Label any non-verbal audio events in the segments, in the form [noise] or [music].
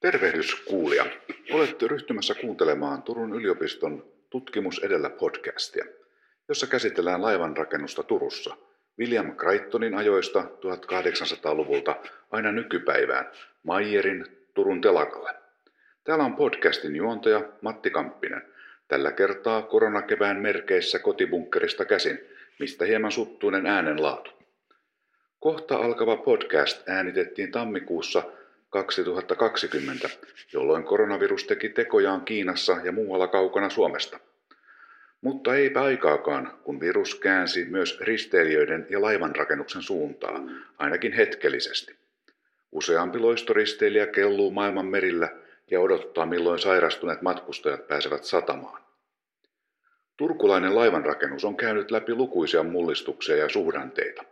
Tervehdys kuulija. Olette ryhtymässä kuuntelemaan Turun yliopiston Tutkimus edellä podcastia, jossa käsitellään laivanrakennusta Turussa William Crichtonin ajoista 1800-luvulta aina nykypäivään Maijerin Turun telakalle. Täällä on podcastin juontaja Matti Kamppinen, tällä kertaa koronakevään merkeissä kotibunkkerista käsin, mistä hieman suttuinen äänenlaatu. Kohta alkava podcast äänitettiin tammikuussa 2020, jolloin koronavirus teki tekojaan Kiinassa ja muualla kaukana Suomesta. Mutta eipä aikaakaan, kun virus käänsi myös risteilijöiden ja laivanrakennuksen suuntaa, ainakin hetkellisesti. Useampi loistoristeilijä kelluu maailman merillä ja odottaa, milloin sairastuneet matkustajat pääsevät satamaan. Turkulainen laivanrakennus on käynyt läpi lukuisia mullistuksia ja suhdanteita.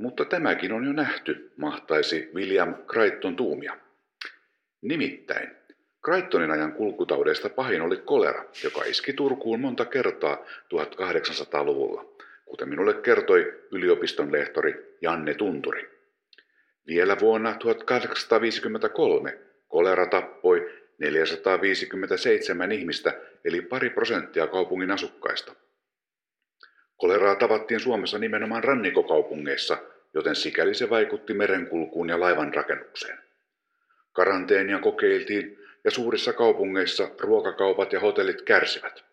Mutta tämäkin on jo nähty, mahtaisi William Crichton tuumia. Nimittäin, Crichtonin ajan kulkutaudeista pahin oli kolera, joka iski Turkuun monta kertaa 1800-luvulla, kuten minulle kertoi yliopiston lehtori Janne Tunturi. Vielä vuonna 1853 kolera tappoi 457 ihmistä, eli pari prosenttia kaupungin asukkaista. Koleraa tavattiin Suomessa nimenomaan rannikokaupungeissa, joten sikäli se vaikutti merenkulkuun ja laivan rakennukseen. Karanteenia kokeiltiin ja suurissa kaupungeissa ruokakaupat ja hotellit kärsivät.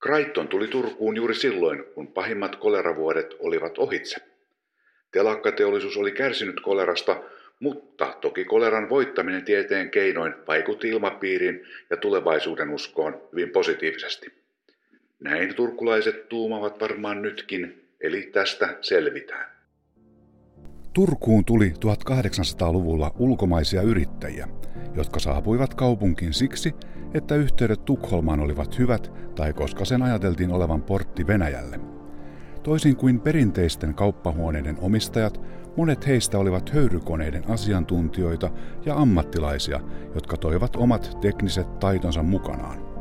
Kraitton tuli Turkuun juuri silloin, kun pahimmat koleravuodet olivat ohitse. Telakkateollisuus oli kärsinyt kolerasta, mutta toki koleran voittaminen tieteen keinoin vaikutti ilmapiiriin ja tulevaisuuden uskoon hyvin positiivisesti. Näin turkulaiset tuumavat varmaan nytkin, eli tästä selvitään. Turkuun tuli 1800-luvulla ulkomaisia yrittäjiä, jotka saapuivat kaupunkiin siksi, että yhteydet Tukholmaan olivat hyvät tai koska sen ajateltiin olevan portti Venäjälle. Toisin kuin perinteisten kauppahuoneiden omistajat, monet heistä olivat höyrykoneiden asiantuntijoita ja ammattilaisia, jotka toivat omat tekniset taitonsa mukanaan.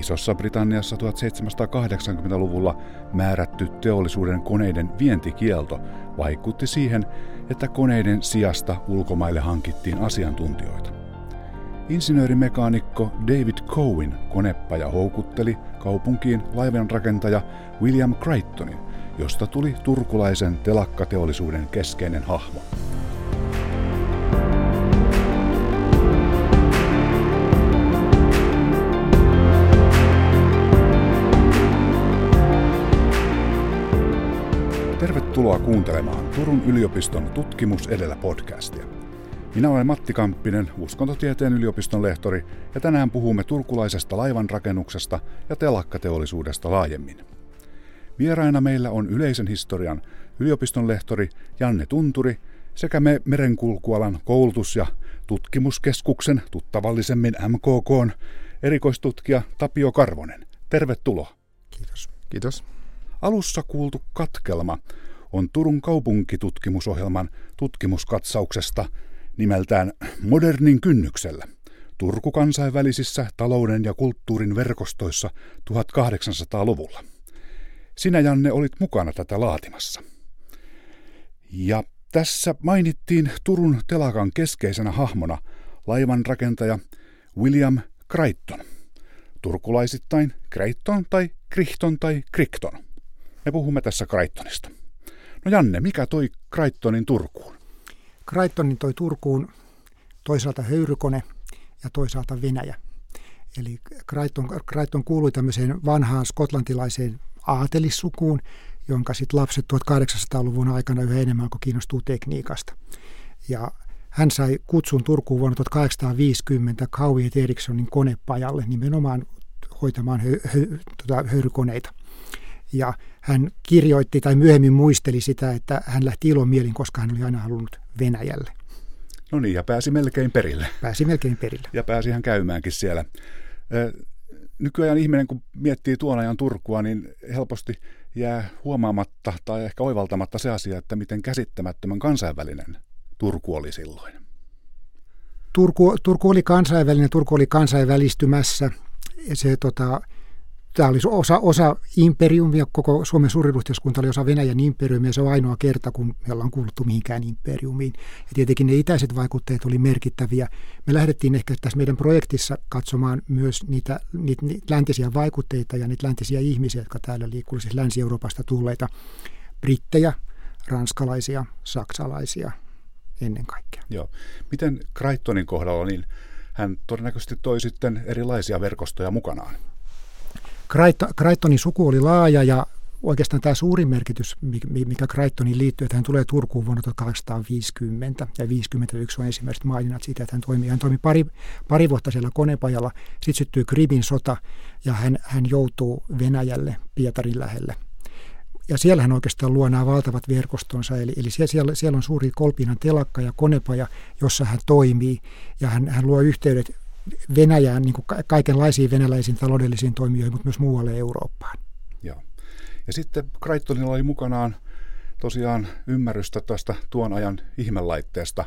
Isossa Britanniassa 1780-luvulla määrätty teollisuuden koneiden vientikielto vaikutti siihen, että koneiden sijasta ulkomaille hankittiin asiantuntijoita. Insinöörimekaanikko David Cowen konepaja houkutteli kaupunkiin laivanrakentaja William Crichtonin, josta tuli turkulaisen telakkateollisuuden keskeinen hahmo. Kuuntelemaan Turun yliopiston Tutkimus edellä podcastia. Minä olen Matti Kamppinen, uskontotieteen yliopiston lehtori, ja tänään puhumme turkulaisesta laivanrakennuksesta ja telakkateollisuudesta laajemmin. Vieraina meillä on yleisen historian yliopiston lehtori Janne Tunturi sekä me merenkulkualan koulutus- ja tutkimuskeskuksen, tuttavallisemmin MKK, erikoistutkija Tapio Karvonen. Tervetuloa. Kiitos. Kiitos. Alussa kuultu katkelma on Turun kaupunkitutkimusohjelman tutkimuskatsauksesta nimeltään Modernin kynnyksellä. Turku kansainvälisissä talouden ja kulttuurin verkostoissa 1800-luvulla. Sinä, Janne, olit mukana tätä laatimassa. Ja tässä mainittiin Turun telakan keskeisenä hahmona laivanrakentaja William Crichton. Turkulaisittain Crichton tai Crichton tai Crichton. Me puhumme tässä Crichtonista. No Janne, mikä toi Crichtonin Turkuun? Crichtonin toi Turkuun toisaalta höyrykone ja toisaalta Venäjä. Eli Crichton, Crichton kuului tämmöiseen vanhaan skotlantilaiseen aatelissukuun, jonka sitten lapset 1800-luvun aikana yhä enemmän alkoi kiinnostua tekniikasta. Ja hän sai kutsun Turkuun vuonna 1850 Kauviet Erikssonin konepajalle nimenomaan hoitamaan hö, hö, tota, höyrykoneita. Ja hän kirjoitti tai myöhemmin muisteli sitä, että hän lähti ilomielin, koska hän oli aina halunnut Venäjälle. No niin, ja pääsi melkein perille. Pääsi melkein perille. Ja pääsi ihan käymäänkin siellä. Nykyajan ihminen, kun miettii tuon ajan Turkua, niin helposti jää huomaamatta tai ehkä oivaltamatta se asia, että miten käsittämättömän kansainvälinen Turku oli silloin. Turku, Turku oli kansainvälinen, Turku oli kansainvälistymässä. Se, tota, tämä oli osa, osa imperiumia, koko Suomen suuriruhtiaskunta oli osa Venäjän imperiumia, se on ainoa kerta, kun me ollaan kuuluttu mihinkään imperiumiin. Ja tietenkin ne itäiset vaikutteet oli merkittäviä. Me lähdettiin ehkä tässä meidän projektissa katsomaan myös niitä, niitä, niitä läntisiä vaikutteita ja niitä läntisiä ihmisiä, jotka täällä liikkuu, siis Länsi-Euroopasta tulleita brittejä, ranskalaisia, saksalaisia ennen kaikkea. Joo. Miten Crichtonin kohdalla, niin hän todennäköisesti toi sitten erilaisia verkostoja mukanaan? Crichtonin suku oli laaja ja oikeastaan tämä suurin merkitys, mikä Crichtonin liittyy, että hän tulee Turkuun vuonna 1850 ja 51 on ensimmäiset maininnat siitä, että hän toimi. Hän toimi pari, pari vuotta siellä konepajalla, sitten syttyy Krimin sota ja hän, hän joutuu Venäjälle Pietarin lähelle – ja siellä hän oikeastaan luo nämä valtavat verkostonsa, eli, eli siellä, siellä on suuri kolpinan telakka ja konepaja, jossa hän toimii, ja hän, hän luo yhteydet Venäjään, niin kuin kaikenlaisiin venäläisiin taloudellisiin toimijoihin, mutta myös muualle Eurooppaan. Joo. Ja sitten Crichtonilla oli mukanaan tosiaan ymmärrystä tästä tuon ajan ihmelaitteesta,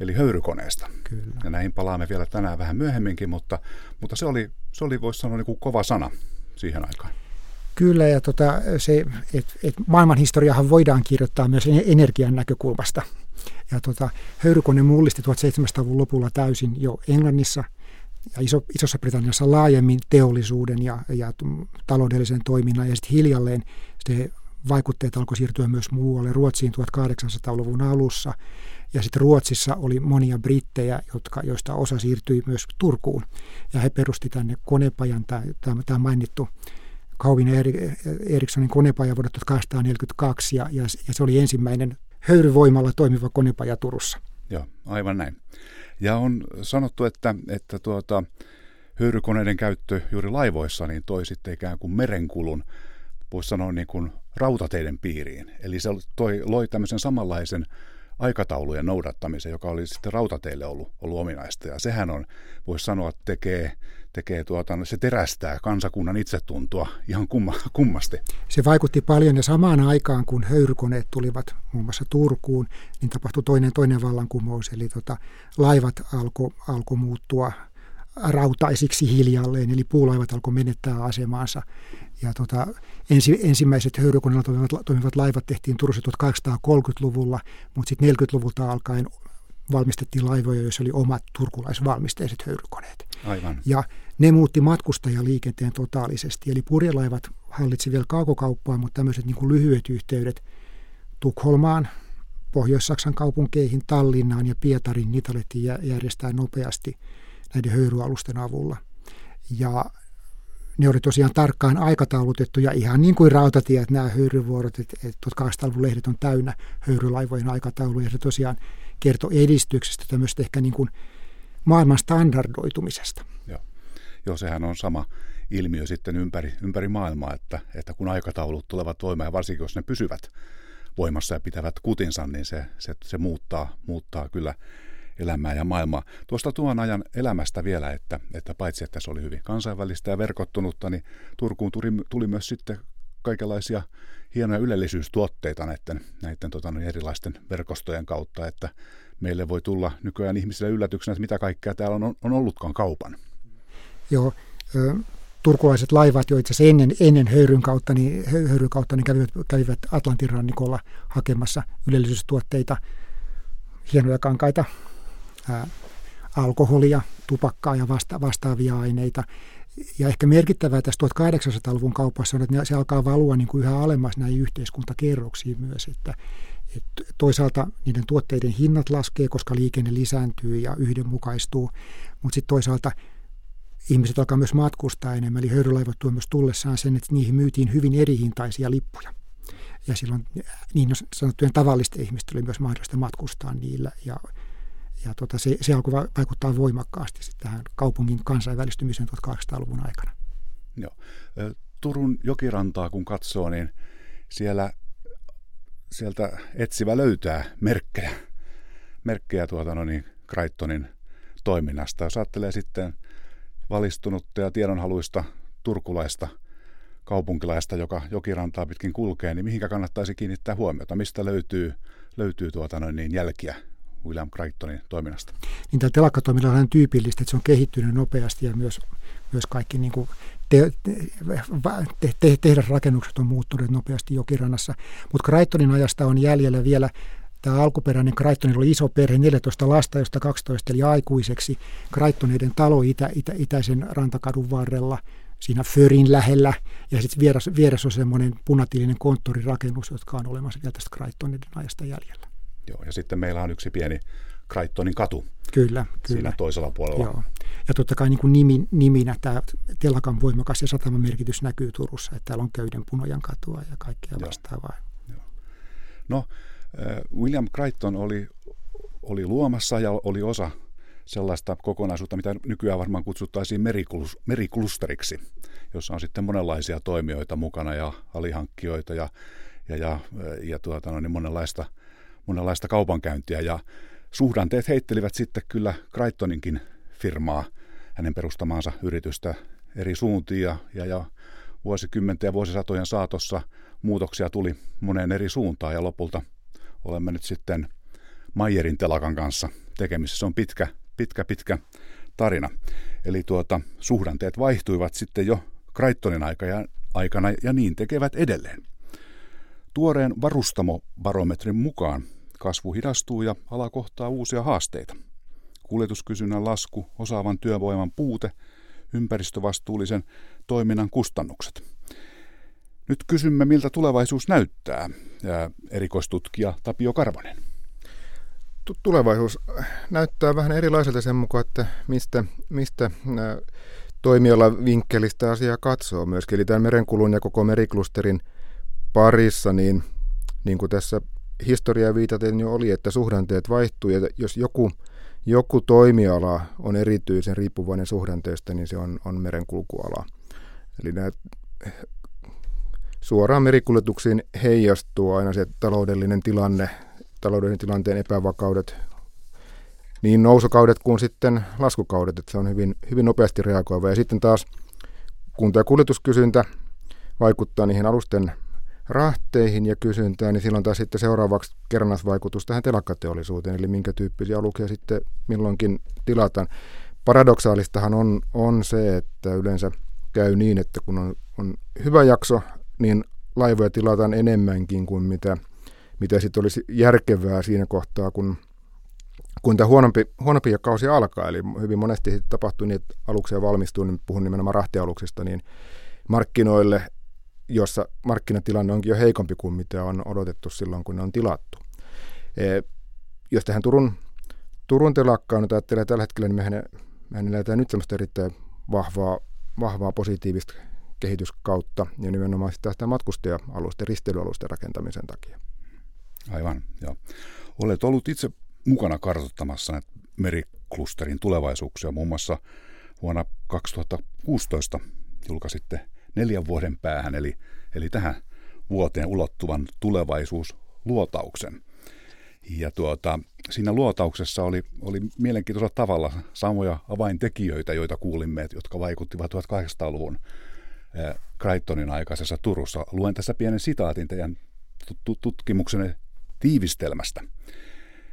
eli höyrykoneesta. Kyllä. Ja näihin palaamme vielä tänään vähän myöhemminkin, mutta, mutta se oli, se oli voisi sanoa, niin kuin kova sana siihen aikaan. Kyllä, ja tota, se, et, et maailmanhistoriahan voidaan kirjoittaa myös energian näkökulmasta. Ja tota, höyrykone mullisti 1700-luvun lopulla täysin jo Englannissa ja Iso, Isossa Britanniassa laajemmin teollisuuden ja, ja taloudellisen toiminnan, ja sitten hiljalleen se vaikutteet alkoi siirtyä myös muualle Ruotsiin 1800-luvun alussa. Ja sitten Ruotsissa oli monia brittejä, jotka, joista osa siirtyi myös Turkuun. Ja he perusti tänne konepajan, tämä mainittu Kauvin Erikssonin konepaja vuodelta 1842 ja, ja, ja se oli ensimmäinen höyryvoimalla toimiva konepaja Turussa. Joo, aivan näin. Ja on sanottu, että, että tuota, höyrykoneiden käyttö juuri laivoissa niin toi sitten ikään kuin merenkulun, voisi sanoa niin kuin rautateiden piiriin. Eli se toi, loi tämmöisen samanlaisen aikataulujen noudattamisen, joka oli sitten rautateille ollut, ollut ominaista. Ja sehän on, voisi sanoa, tekee tekee tuota, se terästää kansakunnan itsetuntoa ihan kumma, kummasti. Se vaikutti paljon ja samaan aikaan, kun höyrykoneet tulivat muun muassa Turkuun, niin tapahtui toinen, toinen vallankumous, eli tota, laivat alkoi alko muuttua rautaisiksi hiljalleen, eli puulaivat alkoi menettää asemaansa. Ja tota, ensi, ensimmäiset höyrykoneella toimivat, toimivat laivat tehtiin Turussa 1830-luvulla, mutta sitten 40-luvulta alkaen valmistettiin laivoja, joissa oli omat turkulaisvalmisteiset höyrykoneet. Aivan. Ja ne muutti matkustajaliikenteen totaalisesti. Eli purjelaivat hallitsi vielä kaukokauppaa, mutta tämmöiset niin kuin lyhyet yhteydet Tukholmaan, Pohjois-Saksan kaupunkeihin, Tallinnaan ja Pietarin, niitä alettiin järjestää nopeasti näiden höyryalusten avulla. Ja ne oli tosiaan tarkkaan aikataulutettu ja ihan niin kuin rautatiet, nämä höyryvuorot, että 1800-luvun lehdet on täynnä höyrylaivojen aikatauluja. Se tosiaan kertoi edistyksestä, tämmöistä ehkä niin kuin maailman standardoitumisesta. Joo. Joo, sehän on sama ilmiö sitten ympäri, ympäri maailmaa, että, että kun aikataulut tulevat voimaan ja varsinkin jos ne pysyvät voimassa ja pitävät kutinsa, niin se, se, se muuttaa, muuttaa kyllä elämää ja maailmaa. Tuosta tuon ajan elämästä vielä, että, että paitsi että se oli hyvin kansainvälistä ja verkottunutta, niin Turkuun tuli, tuli myös sitten kaikenlaisia hienoja ylellisyystuotteita näiden, näiden tota, erilaisten verkostojen kautta, että meille voi tulla nykyään ihmisille yllätyksenä, että mitä kaikkea täällä on, on ollutkaan kaupan. Joo, turkulaiset laivat jo itse asiassa ennen, ennen höyryn kautta, niin, höyryn kautta niin kävivät, kävivät Atlantin rannikolla hakemassa ylellisyystuotteita, hienoja kankaita, ää, alkoholia, tupakkaa ja vasta, vastaavia aineita. Ja ehkä merkittävää tässä 1800-luvun kaupassa on, että se alkaa valua niin kuin yhä alemmas näihin yhteiskuntakerroksiin myös, että, että toisaalta niiden tuotteiden hinnat laskee, koska liikenne lisääntyy ja yhdenmukaistuu, mutta sitten toisaalta ihmiset alkaa myös matkustaa enemmän, eli höyrylaivat tuo myös tullessaan sen, että niihin myytiin hyvin eri hintaisia lippuja. Ja silloin niin sanottujen tavallisten ihmisten oli myös mahdollista matkustaa niillä, ja, ja tota, se, se alkoi vaikuttaa voimakkaasti tähän kaupungin kansainvälistymiseen 1800-luvun aikana. Joo. Turun jokirantaa kun katsoo, niin siellä, sieltä etsivä löytää merkkejä, merkkejä tuota, no niin, Crichtonin toiminnasta. Jos ajattelee sitten valistunutta ja tiedonhaluista turkulaista kaupunkilaista, joka jokirantaa pitkin kulkee, niin mihinkä kannattaisi kiinnittää huomiota? Mistä löytyy, löytyy tuota noin niin jälkiä William Crichtonin toiminnasta? Niin tämä telakkatoiminnalla on tyypillistä, että se on kehittynyt nopeasti ja myös myös kaikki niin kuin te, te, te, te, rakennukset on muuttuneet nopeasti jokirannassa. Mutta Crichtonin ajasta on jäljellä vielä Tämä alkuperäinen Crichtonilla oli iso perhe, 14 lasta, josta 12 eli aikuiseksi. Crichtoneiden talo itä, itä, itäisen rantakadun varrella, siinä Förin lähellä. Ja sitten vieressä, vieressä on semmoinen punatilinen konttorirakennus, jotka on olemassa vielä tästä Crichtoneiden ajasta jäljellä. Joo, ja sitten meillä on yksi pieni Crichtonin katu. Kyllä, kyllä. Siinä toisella puolella. Joo. Ja totta kai niin kuin nimi, niminä tämä telakan voimakas ja sataman merkitys näkyy Turussa, että täällä on köyden punojan katua ja kaikkea vastaavaa. Joo. No, William Crichton oli, oli luomassa ja oli osa sellaista kokonaisuutta, mitä nykyään varmaan kutsuttaisiin meriklus, meriklusteriksi, jossa on sitten monenlaisia toimijoita mukana ja alihankkijoita ja, ja, ja, ja tuota, no, niin monenlaista, monenlaista kaupankäyntiä. Ja suhdanteet heittelivät sitten kyllä Crichtoninkin firmaa, hänen perustamaansa yritystä eri suuntiin ja, ja, ja vuosikymmenten ja vuosisatojen saatossa muutoksia tuli moneen eri suuntaan ja lopulta – olemme nyt sitten Mayerin telakan kanssa tekemisissä. Se on pitkä, pitkä, pitkä tarina. Eli tuota, suhdanteet vaihtuivat sitten jo Crichtonin aikana ja niin tekevät edelleen. Tuoreen varustamobarometrin mukaan kasvu hidastuu ja ala kohtaa uusia haasteita. Kuljetuskysynnän lasku, osaavan työvoiman puute, ympäristövastuullisen toiminnan kustannukset – nyt kysymme, miltä tulevaisuus näyttää, ja erikoistutkija Tapio Karvonen. Tulevaisuus näyttää vähän erilaiselta sen mukaan, että mistä, mistä toimiala vinkkelistä asiaa katsoo myöskin. Eli tämän merenkulun ja koko meriklusterin parissa, niin, niin kuin tässä historiaa viitaten jo oli, että suhdanteet vaihtuu, ja jos joku, joku toimiala on erityisen riippuvainen suhdanteesta, niin se on, on merenkulkuala. Eli nämä suoraan merikuljetuksiin heijastuu aina se taloudellinen tilanne, taloudellinen tilanteen epävakaudet, niin nousukaudet kuin sitten laskukaudet, että se on hyvin, hyvin nopeasti reagoiva. Ja sitten taas kun tämä kuljetuskysyntä vaikuttaa niihin alusten rahteihin ja kysyntään, niin silloin taas sitten seuraavaksi kerrannasvaikutus tähän telakkateollisuuteen, eli minkä tyyppisiä aluksia sitten milloinkin tilataan. Paradoksaalistahan on, on se, että yleensä käy niin, että kun on, on hyvä jakso niin laivoja tilataan enemmänkin kuin mitä, mitä sitten olisi järkevää siinä kohtaa, kun, kun tämä huonompi, huonompi kausi alkaa. Eli hyvin monesti tapahtuu niin, että aluksia valmistuu, niin puhun nimenomaan rahtialuksista, niin markkinoille, jossa markkinatilanne onkin jo heikompi kuin mitä on odotettu silloin, kun ne on tilattu. E, jos tähän Turun, Turun telakkaan nyt ajattelee tällä hetkellä, niin mehän, mehän eletään nyt semmoista erittäin vahvaa, vahvaa positiivista kehityskautta ja nimenomaan tästä matkustaja-alusten, risteilyalusten rakentamisen takia. Aivan, joo. Olet ollut itse mukana kartoittamassa näitä meriklusterin tulevaisuuksia. Muun muassa vuonna 2016 julkaisitte neljän vuoden päähän, eli, eli tähän vuoteen ulottuvan tulevaisuusluotauksen. Ja tuota, siinä luotauksessa oli, oli mielenkiintoisella tavalla samoja avaintekijöitä, joita kuulimme, jotka vaikuttivat 1800-luvun Crichtonin aikaisessa Turussa. Luen tässä pienen sitaatin teidän tutkimuksenne tiivistelmästä.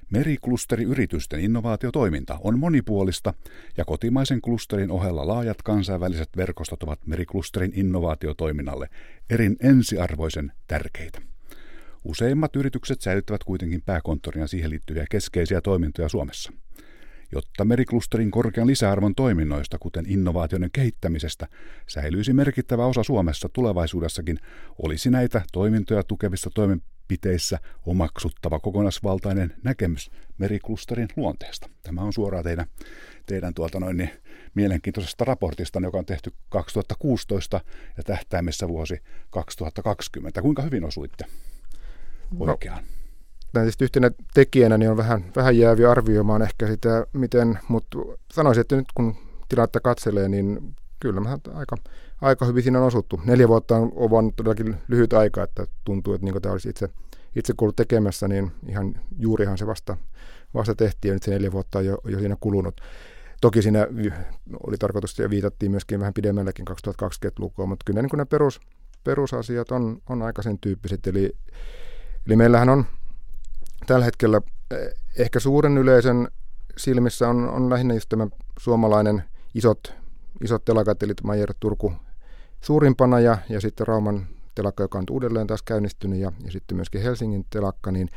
Meriklusteriyritysten innovaatiotoiminta on monipuolista ja kotimaisen klusterin ohella laajat kansainväliset verkostot ovat meriklusterin innovaatiotoiminnalle erin ensiarvoisen tärkeitä. Useimmat yritykset säilyttävät kuitenkin pääkonttorin ja siihen liittyviä keskeisiä toimintoja Suomessa – jotta meriklusterin korkean lisäarvon toiminnoista, kuten innovaatioiden kehittämisestä, säilyisi merkittävä osa Suomessa tulevaisuudessakin, olisi näitä toimintoja tukevissa toimenpiteissä omaksuttava kokonaisvaltainen näkemys meriklusterin luonteesta. Tämä on suoraan teidän, teidän tuota noin, niin, mielenkiintoisesta raportista, joka on tehty 2016 ja tähtäimessä vuosi 2020. Kuinka hyvin osuitte no, oikeaan? No tietysti yhtenä tekijänä niin on vähän, vähän jäävi arvioimaan ehkä sitä, miten, mutta sanoisin, että nyt kun tilannetta katselee, niin kyllä mä aika, aika hyvin siinä on osuttu. Neljä vuotta on, on vaan todellakin lyhyt aika, että tuntuu, että niin tämä olisi itse, itse kuullut tekemässä, niin ihan juurihan se vasta, vasta tehtiin ja nyt se neljä vuotta on jo, jo siinä kulunut. Toki siinä oli tarkoitus ja viitattiin myöskin vähän pidemmällekin 2020-lukua, mutta kyllä niin kuin ne perus, perusasiat on, on aika sen tyyppiset. Eli, eli meillähän on tällä hetkellä eh, ehkä suuren yleisön silmissä on, on lähinnä just tämä suomalainen isot isot telakat, eli Majer Turku suurimpana ja, ja sitten Rauman telakka, joka on uudelleen taas käynnistynyt ja, ja sitten myöskin Helsingin telakka, niin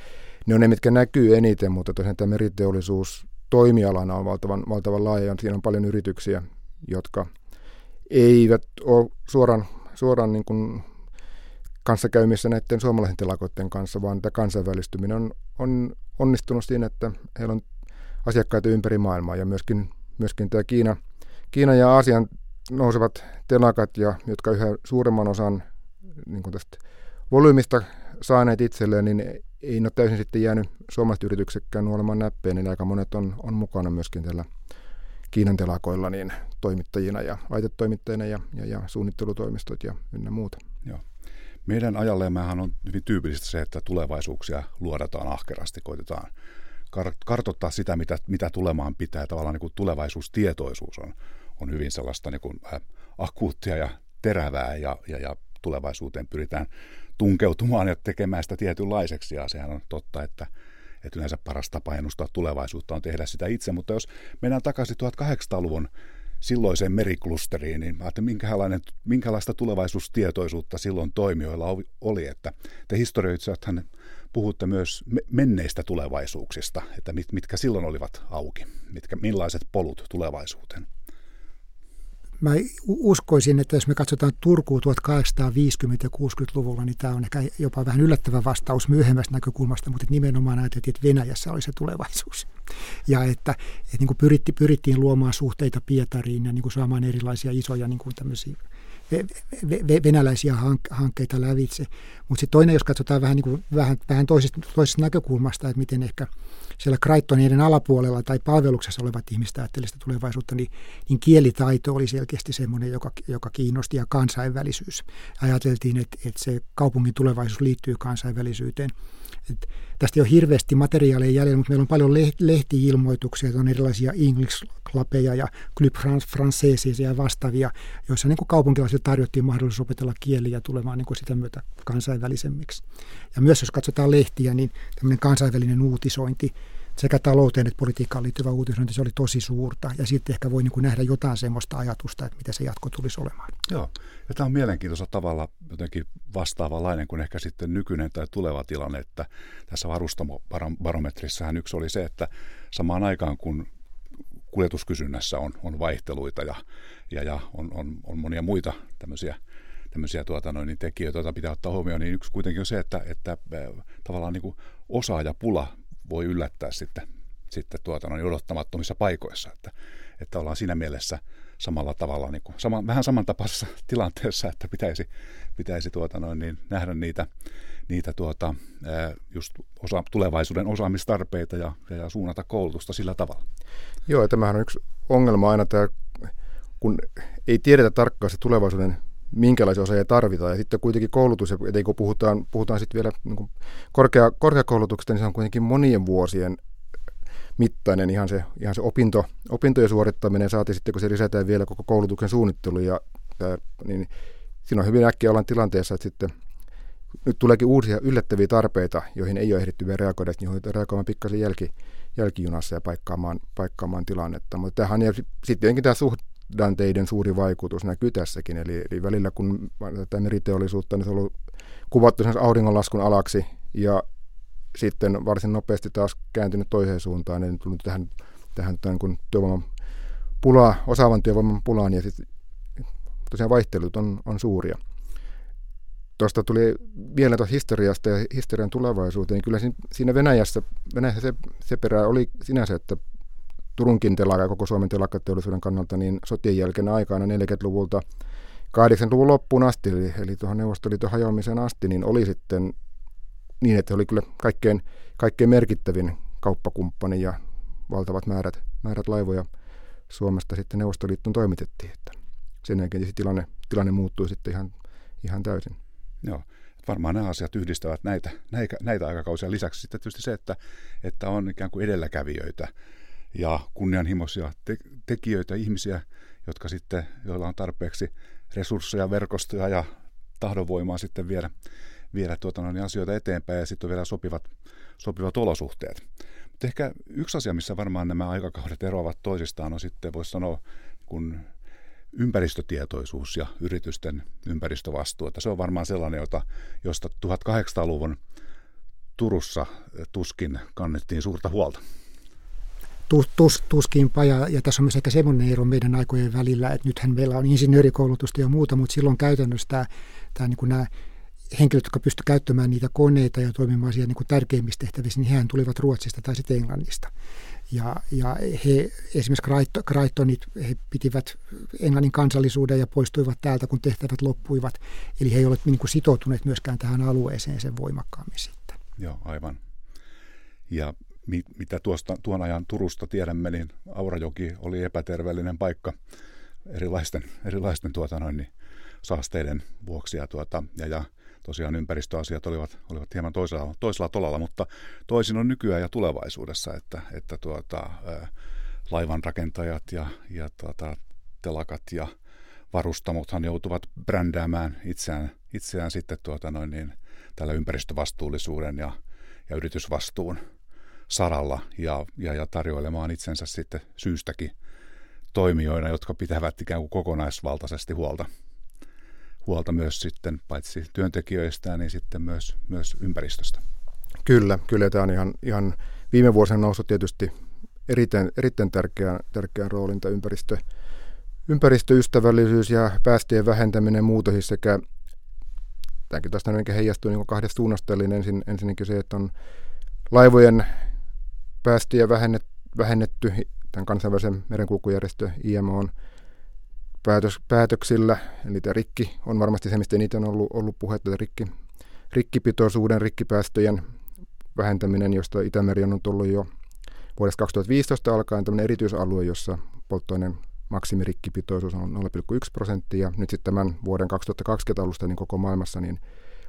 ne on ne, mitkä näkyy eniten, mutta tosiaan tämä meriteollisuus toimialana on valtavan, valtavan laaja ja siinä on paljon yrityksiä, jotka eivät ole suoraan, suoraan niin kuin kanssakäymissä näiden suomalaisen telakoiden kanssa, vaan tämä kansainvälistyminen on, on onnistunut siinä, että heillä on asiakkaita ympäri maailmaa ja myöskin, myöskin tämä Kiina, Kiina ja Aasian nousevat telakat, ja, jotka yhä suuremman osan niin kuin tästä volyymista saaneet itselleen, niin ei ole täysin sitten jäänyt suomalaiset yrityksetkään nuolemaan näppeen, niin aika monet on, on mukana myöskin tällä Kiinan telakoilla niin toimittajina ja laitetoimittajina ja, ja, ja suunnittelutoimistot ja ynnä muuta. Joo. Meidän ajalleemmehan on hyvin tyypillistä se, että tulevaisuuksia luodataan ahkerasti, koitetaan kartoittaa sitä, mitä, mitä tulemaan pitää. Tavallaan niin kuin tulevaisuustietoisuus on, on hyvin sellaista niin kuin, äh, akuuttia ja terävää ja, ja, ja tulevaisuuteen pyritään tunkeutumaan ja tekemään sitä tietynlaiseksi. Ja sehän on totta, että, että yleensä paras tapa ennustaa tulevaisuutta on tehdä sitä itse. Mutta jos mennään takaisin 1800-luvun silloiseen meriklusteriin, niin ajattelin, minkälainen, minkälaista tulevaisuustietoisuutta silloin toimijoilla oli, että te historioitsijathan puhutte myös menneistä tulevaisuuksista, että mit, mitkä silloin olivat auki, mitkä, millaiset polut tulevaisuuteen mä uskoisin, että jos me katsotaan Turkuun 1850- ja 60-luvulla, niin tämä on ehkä jopa vähän yllättävä vastaus myöhemmästä näkökulmasta, mutta nimenomaan ajateltiin, että Venäjässä oli se tulevaisuus. Ja että, että niin kuin pyritti, pyrittiin luomaan suhteita Pietariin ja niin kuin saamaan erilaisia isoja niin kuin tämmöisiä venäläisiä hankkeita lävitse. Mutta sitten toinen, jos katsotaan vähän, niin kuin, vähän, vähän toisesta, toisesta näkökulmasta, että miten ehkä siellä Kraittoneiden alapuolella tai palveluksessa olevat ihmiset ajattelivat sitä tulevaisuutta, niin, niin kielitaito oli selkeästi semmoinen, joka, joka kiinnosti ja kansainvälisyys. Ajateltiin, että, että se kaupungin tulevaisuus liittyy kansainvälisyyteen. Et tästä ei ole hirveästi materiaaleja jäljellä, mutta meillä on paljon lehti-ilmoituksia, on erilaisia English-klapeja ja Club Françaisia ja vastaavia, joissa niin kuin kaupunkilaisille tarjottiin mahdollisuus opetella kieliä tulemaan niin kuin sitä myötä kansainvälisemmiksi. Ja myös jos katsotaan lehtiä, niin tämmöinen kansainvälinen uutisointi, sekä talouteen että politiikkaan liittyvä uutisointi, se oli tosi suurta. Ja sitten ehkä voi niin kuin nähdä jotain semmoista ajatusta, että mitä se jatko tulisi olemaan. Joo, ja tämä on mielenkiintoisella tavalla jotenkin vastaavanlainen kuin ehkä sitten nykyinen tai tuleva tilanne, että tässä varustamobarometrissahan yksi oli se, että samaan aikaan kun kuljetuskysynnässä on, on vaihteluita ja, ja, ja on, on, on monia muita tämmöisiä tämmöisiä tuota, noin, niin tekijöitä, joita pitää ottaa huomioon, niin yksi kuitenkin on se, että, että tavallaan niin kuin osaajapula voi yllättää sitten, sitten tuota, noin odottamattomissa paikoissa. Että, että ollaan siinä mielessä samalla tavalla, niin kuin, sama, vähän samantapaisessa [laughs] tilanteessa, että pitäisi, pitäisi tuota, noin, niin nähdä niitä, niitä tuota, just osa, tulevaisuuden osaamistarpeita ja, ja, ja suunnata koulutusta sillä tavalla. Joo, ja tämähän on yksi ongelma aina, tämä, kun ei tiedetä tarkkaan se tulevaisuuden minkälaisia osaajia tarvitaan. Ja sitten kuitenkin koulutus, ja kun puhutaan, puhutaan sitten vielä niin korkea, korkeakoulutuksesta, niin se on kuitenkin monien vuosien mittainen ihan se, ihan se opinto, opintojen suorittaminen, saati sitten kun se lisätään vielä koko koulutuksen suunnittelu, ja, niin siinä on hyvin äkkiä ollaan tilanteessa, että sitten nyt tuleekin uusia yllättäviä tarpeita, joihin ei ole ehditty vielä reagoida, että niihin reagoimaan pikkasen jälki, jälkijunassa ja paikkaamaan, paikkaamaan tilannetta. Mutta tähän ja sitten tietenkin tämä suht, Danteiden suuri vaikutus näkyy tässäkin. Eli, eli välillä kun tätä meriteollisuutta niin se on ollut kuvattu sen auringonlaskun alaksi ja sitten varsin nopeasti taas kääntynyt toiseen suuntaan, niin tullut tähän, tähän tämän kun työvoiman pulaa, osaavan työvoiman pulaan ja sitten tosiaan vaihtelut on, on suuria. Tuosta tuli vielä tuosta historiasta ja historian tulevaisuuteen. Niin kyllä siinä Venäjässä, Venäjässä se, se perä oli sinänsä, että Turunkin telakka ja koko Suomen telakkateollisuuden kannalta niin sotien jälkeen aikana 40-luvulta 80-luvun loppuun asti, eli, eli tuohon Neuvostoliiton hajoamiseen asti, niin oli sitten niin, että oli kyllä kaikkein, kaikkein merkittävin kauppakumppani ja valtavat määrät, määrät laivoja Suomesta sitten Neuvostoliittoon toimitettiin. Että sen jälkeen tilanne, tilanne muuttui sitten ihan, ihan täysin. Joo, varmaan nämä asiat yhdistävät näitä, näitä, näitä aikakausia. Lisäksi sitten tietysti se, että, että on ikään kuin edelläkävijöitä ja kunnianhimoisia te- tekijöitä, ihmisiä, jotka sitten, joilla on tarpeeksi resursseja, verkostoja ja tahdonvoimaa sitten viedä, viedä tuota, noin, asioita eteenpäin ja sitten on vielä sopivat, sopivat olosuhteet. Mutta ehkä yksi asia, missä varmaan nämä aikakaudet eroavat toisistaan, on sitten, voisi sanoa, kun ympäristötietoisuus ja yritysten ympäristövastuu. Että se on varmaan sellainen, jota, josta 1800-luvun Turussa tuskin kannettiin suurta huolta. Tus, tus, tuskinpa, ja, ja tässä on myös ehkä semmoinen ero meidän aikojen välillä, että nythän meillä on insinöörikoulutusta ja muuta, mutta silloin käytännössä tämä, tämä niin kuin nämä henkilöt, jotka pystyivät käyttämään niitä koneita ja toimimaan siellä niin kuin tärkeimmissä tehtävissä, niin hehän tulivat Ruotsista tai sitten Englannista. Ja, ja he, esimerkiksi Crichtonit, he pitivät Englannin kansallisuuden ja poistuivat täältä, kun tehtävät loppuivat. Eli he eivät niin kuin sitoutuneet myöskään tähän alueeseen sen voimakkaammin sitten. Joo, aivan. Ja mitä tuosta, tuon ajan Turusta tiedämme, niin Aurajoki oli epäterveellinen paikka erilaisten, erilaisten tuota noin, niin, saasteiden vuoksi. Ja, tuota, ja, ja tosiaan ympäristöasiat olivat, olivat hieman toisella, toisella tolalla, mutta toisin on nykyään ja tulevaisuudessa, että, että tuota, laivanrakentajat ja, ja tuota, telakat ja varustamothan joutuvat brändäämään itseään, itseään sitten tuota noin niin, tällä ympäristövastuullisuuden ja, ja yritysvastuun saralla ja, ja, ja tarjoilemaan itsensä sitten syystäkin toimijoina, jotka pitävät ikään kuin kokonaisvaltaisesti huolta huolta myös sitten paitsi työntekijöistään, niin sitten myös, myös ympäristöstä. Kyllä, kyllä tämä on ihan, ihan viime vuosina noussut tietysti erittäin, erittäin tärkeän, tärkeän roolin tämä ympäristö, ympäristöystävällisyys ja päästöjen vähentäminen muutos siis sekä tämäkin tästä heijastuu niin kahdesta suunnasta, eli ensin, ensinnäkin se, että on laivojen päästöjä vähennet, vähennetty tämän kansainvälisen merenkulkujärjestö IMO on päätös, päätöksillä, eli tämä rikki on varmasti se, mistä eniten on ollut, ollut puhetta, rikki, rikkipitoisuuden, rikkipäästöjen vähentäminen, josta Itämeri on ollut jo vuodesta 2015 alkaen tämmöinen erityisalue, jossa polttoaineen maksimirikkipitoisuus on 0,1 prosenttia. Nyt sitten tämän vuoden 2020 alusta niin koko maailmassa niin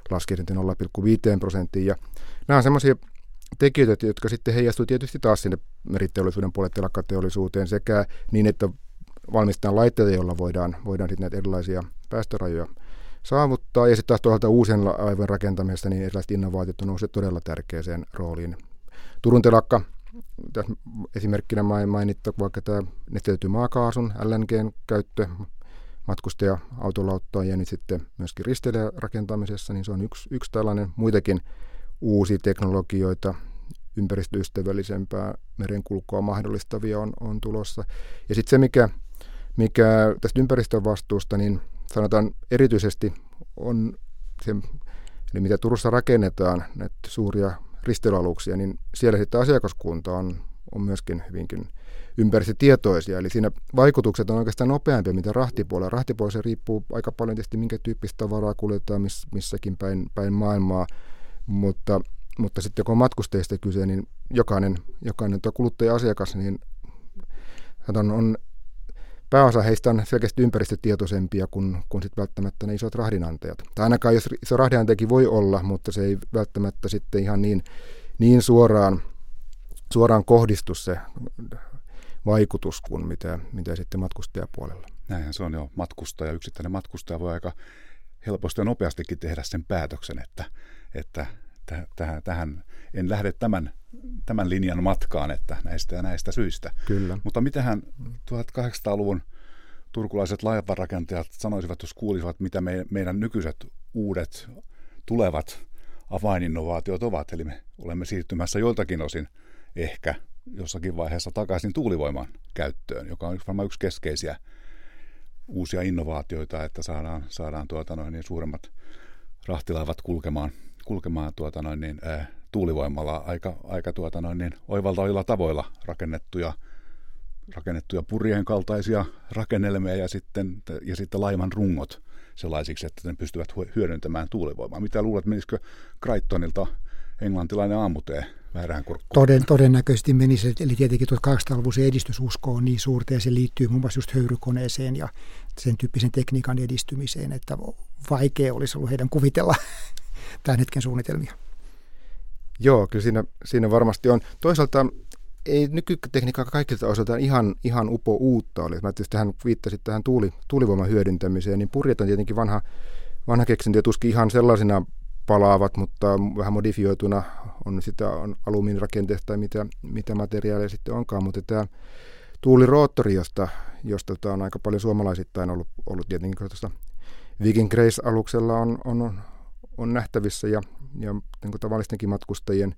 laski 0,5 prosenttia. Nämä on semmoisia tekijöitä, jotka sitten heijastuu tietysti taas sinne meriteollisuuden puolelle telakkateollisuuteen sekä niin, että valmistetaan laitteita, joilla voidaan, voidaan sitten näitä erilaisia päästörajoja saavuttaa. Ja sitten taas toisaalta uusien laivojen rakentamisesta niin erilaiset innovaatiot on todella tärkeäseen rooliin. Turun telakka, tässä esimerkkinä mainittu vaikka tämä nesteytetty maakaasun, LNGn käyttö matkustaja-autolauttoon ja niin sitten myöskin rakentamisessa, niin se on yksi, yksi tällainen. Muitakin uusia teknologioita, ympäristöystävällisempää merenkulkua mahdollistavia on, on tulossa. Ja sitten se, mikä mikä tästä ympäristön vastuusta, niin sanotaan erityisesti on se, eli mitä Turussa rakennetaan, näitä suuria risteilyaluksia, niin siellä sitten asiakaskunta on, on myöskin hyvinkin ympäristötietoisia. Eli siinä vaikutukset on oikeastaan nopeampia, mitä rahtipuolella. Rahtipuolella se riippuu aika paljon tietysti, minkä tyyppistä tavaraa kuljetaan miss, missäkin päin, päin maailmaa. Mutta, mutta sitten kun on matkustajista kyse, niin jokainen, jokainen kuluttaja-asiakas niin on, on pääosa heistä on selkeästi ympäristötietoisempia kuin, kuin sit välttämättä ne isot rahdinantajat. Tai ainakaan jos iso rahdinantajakin voi olla, mutta se ei välttämättä sitten ihan niin, niin suoraan, suoraan kohdistu se vaikutus kuin mitä, mitä sitten matkustajapuolella. Näinhän se on jo matkustaja. Yksittäinen matkustaja voi aika helposti ja nopeastikin tehdä sen päätöksen, että, että tähän, tähän en lähde tämän, tämän linjan matkaan, että näistä ja näistä syistä. Kyllä. Mutta mitähän 1800-luvun turkulaiset laivanrakentajat sanoisivat, jos kuulisivat, mitä me, meidän nykyiset uudet tulevat avaininnovaatiot ovat. Eli me olemme siirtymässä joiltakin osin ehkä jossakin vaiheessa takaisin tuulivoiman käyttöön, joka on varmaan yksi keskeisiä uusia innovaatioita, että saadaan, saadaan tuota noin, niin suuremmat rahtilaivat kulkemaan kulkemaan tuota noin, niin, ää, tuulivoimalla aika, aika tuota noin, niin, oivaltavilla tavoilla rakennettuja, rakennettuja purjeen kaltaisia rakennelmia ja sitten, ja sitten laivan rungot sellaisiksi, että ne pystyvät hyödyntämään tuulivoimaa. Mitä luulet, menisikö Crichtonilta englantilainen aamutee väärään kurkkuun? Toden, todennäköisesti menisi, eli tietenkin 1800-luvun se edistysusko on niin suurta ja se liittyy muun muassa just höyrykoneeseen ja sen tyyppisen tekniikan edistymiseen, että vaikea olisi ollut heidän kuvitella tämän hetken suunnitelmia. Joo, kyllä siinä, siinä varmasti on. Toisaalta ei nykytekniikka kaikilta osaltaan ihan, ihan upo uutta oli. Mä tietysti tähän viittasit tähän tuuli, tuulivoiman hyödyntämiseen, niin purjet on tietenkin vanha, vanha keksintö, tuskin ihan sellaisina palaavat, mutta vähän modifioituna on sitä on alumiinirakenteesta tai mitä, mitä materiaaleja sitten onkaan, mutta tämä tuuliroottori, josta, josta tota, on aika paljon suomalaisittain ollut, ollut tietenkin tuosta Viking Grace-aluksella on, on, on nähtävissä ja, ja niin kuin tavallistenkin matkustajien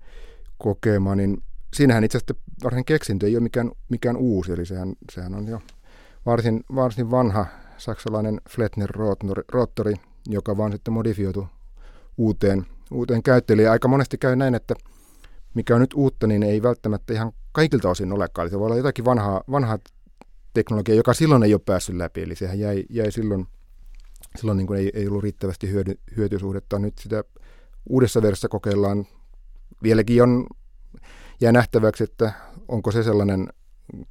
kokema, niin siinähän itse asiassa varsin keksintö ei ole mikään, mikään uusi, eli sehän, sehän on jo varsin, varsin vanha saksalainen Flettner roottori, joka vaan sitten modifioitu uuteen, uuteen käyttöön. Aika monesti käy näin, että mikä on nyt uutta, niin ei välttämättä ihan kaikilta osin olekaan. Eli se voi olla jotakin vanhaa, vanhaa teknologiaa, joka silloin ei ole päässyt läpi. Eli sehän jäi, jäi silloin, silloin niin kuin ei, ei ollut riittävästi hyödy, hyötysuhdetta. Nyt sitä uudessa versiossa kokeillaan. Vieläkin on, jää nähtäväksi, että onko se sellainen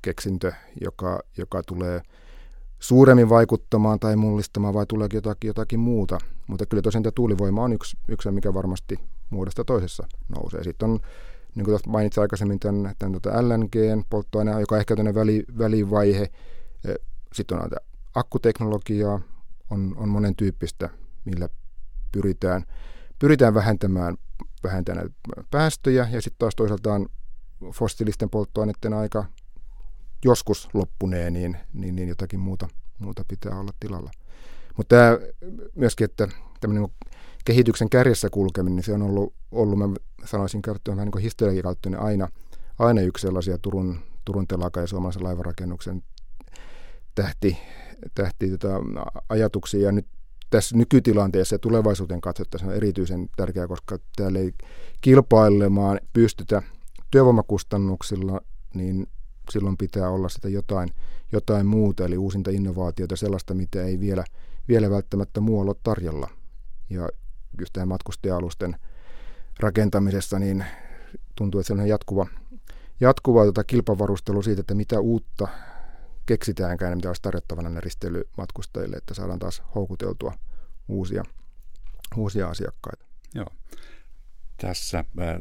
keksintö, joka, joka tulee suuremmin vaikuttamaan tai mullistamaan vai tuleekin jotakin, jotakin muuta. Mutta kyllä tosiaan tämä tuulivoima on yksi, yksi mikä varmasti muodosta toisessa nousee. Sitten on, niin kuin mainitsin aikaisemmin, tämän, tämän tuota LNG-polttoaine, joka on ehkä tämmöinen väli, välivaihe. Sitten on näitä akkuteknologiaa, on, on monen tyyppistä, millä pyritään, pyritään vähentämään, vähentämään päästöjä. Ja sitten taas toisaalta on fossiilisten polttoaineiden aika joskus loppunee, niin, niin, niin jotakin muuta, muuta pitää olla tilalla. Mutta tämä myöskin, että tämmöinen kehityksen kärjessä kulkeminen, niin se on ollut, ollut mä sanoisin käyttöön vähän niin historiakin aina, aina yksi sellaisia Turun, Turun telaka ja suomalaisen laivarakennuksen tähti, tähti tota, ajatuksia. Ja nyt tässä nykytilanteessa ja tulevaisuuteen katsottaessa on erityisen tärkeää, koska täällä ei kilpailemaan pystytä työvoimakustannuksilla, niin silloin pitää olla sitä jotain, jotain muuta, eli uusinta innovaatiota, sellaista, mitä ei vielä, vielä välttämättä muualla ole tarjolla. Ja just tähän matkustaja-alusten rakentamisessa, niin tuntuu, että se on jatkuva, jatkuva tota kilpavarustelu siitä, että mitä uutta keksitäänkään, mitä olisi tarjottavana risteilymatkustajille, että saadaan taas houkuteltua uusia, uusia asiakkaita. Joo. Tässä ää,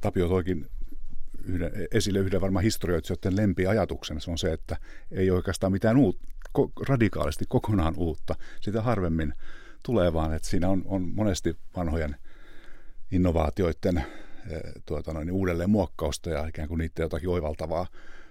Tapio toikin yhden, esille yhden varmaan historioitsijoiden lempiajatuksen. Se on se, että ei oikeastaan mitään uutta, ko, radikaalisti kokonaan uutta. Sitä harvemmin tulee vaan, että siinä on, on monesti vanhojen innovaatioiden e, tuota noin, uudelleen muokkausta ja ikään kuin niiden jotakin oivaltavaa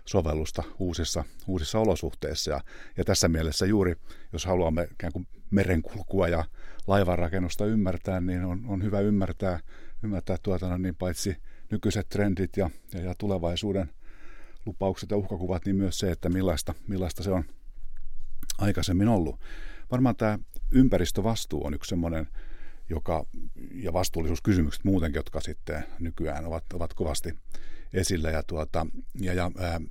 sovellusta uusissa, uusissa olosuhteissa. Ja, ja tässä mielessä juuri, jos haluamme ikään kuin merenkulkua ja laivanrakennusta ymmärtää, niin on, on hyvä ymmärtää, ymmärtää tuota, no niin paitsi nykyiset trendit ja, ja, ja tulevaisuuden lupaukset ja uhkakuvat, niin myös se, että millaista, millaista se on aikaisemmin ollut. Varmaan tämä ympäristövastuu on yksi semmoinen, joka, ja vastuullisuuskysymykset muutenkin, jotka sitten nykyään ovat, ovat kovasti esillä. Ja, tuota, ja, ja, ää,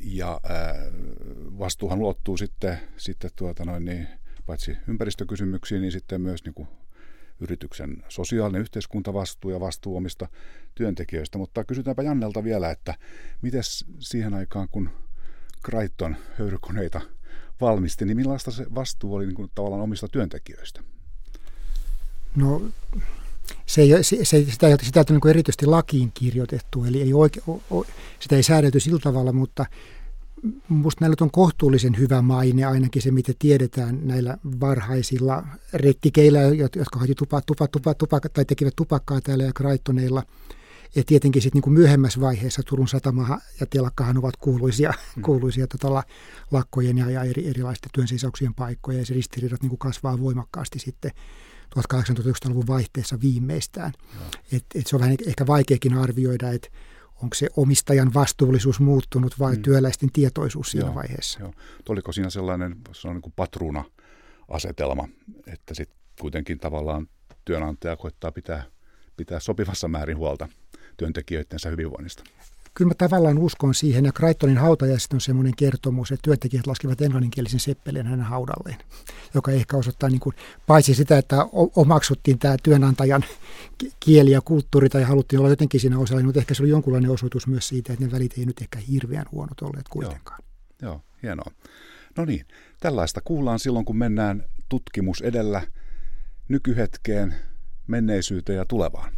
ja ää, vastuuhan luottuu sitten, sitten tuota noin, niin, paitsi ympäristökysymyksiin, niin sitten myös niin kuin yrityksen sosiaalinen yhteiskuntavastuu ja vastuu omista työntekijöistä. Mutta kysytäänpä Jannelta vielä, että miten siihen aikaan, kun Crichton höyrykoneita valmisti, niin millaista se vastuu oli niin kuin tavallaan omista työntekijöistä? No se ei, se, se, sitä, sitä ei ole niin erityisesti lakiin kirjoitettu, eli ei oike, o, o, sitä ei säädelty sillä tavalla, mutta Minusta näillä on kohtuullisen hyvä maine, ainakin se mitä tiedetään näillä varhaisilla rettikeillä, jotka haji tupa, tupa, tupa, tupa, tai tekivät tupakkaa täällä ja Kraittoneilla. Ja tietenkin sitten niin myöhemmässä vaiheessa Turun satama ja telakkahan ovat kuuluisia, mm. kuuluisia tota, lakkojen ja, ja eri, erilaisten työnseisauksien paikkoja, ja se ristiriidat niin kasvaa voimakkaasti sitten 1800-luvun vaihteessa viimeistään. Et, et se on vähän ehkä vaikeakin arvioida, että onko se omistajan vastuullisuus muuttunut vai mm. työläisten tietoisuus siinä joo, vaiheessa. Joo. Oliko siinä sellainen, sellainen kuin patruuna-asetelma, että sitten kuitenkin tavallaan työnantaja koittaa pitää, pitää sopivassa määrin huolta työntekijöidensä hyvinvoinnista? Kyllä mä tavallaan uskon siihen, ja Crichtonin hautajaiset on semmoinen kertomus, että työntekijät laskevat englanninkielisen seppeleen hänen haudalleen, joka ehkä osoittaa niin kuin, paitsi sitä, että omaksuttiin tämä työnantajan kieli ja kulttuuri tai haluttiin olla jotenkin siinä osalla, mutta ehkä se oli jonkunlainen osoitus myös siitä, että ne välit ei nyt ehkä hirveän huonot olleet kuitenkaan. Joo, Joo hienoa. No niin, tällaista kuullaan silloin, kun mennään tutkimus edellä nykyhetkeen, menneisyyteen ja tulevaan.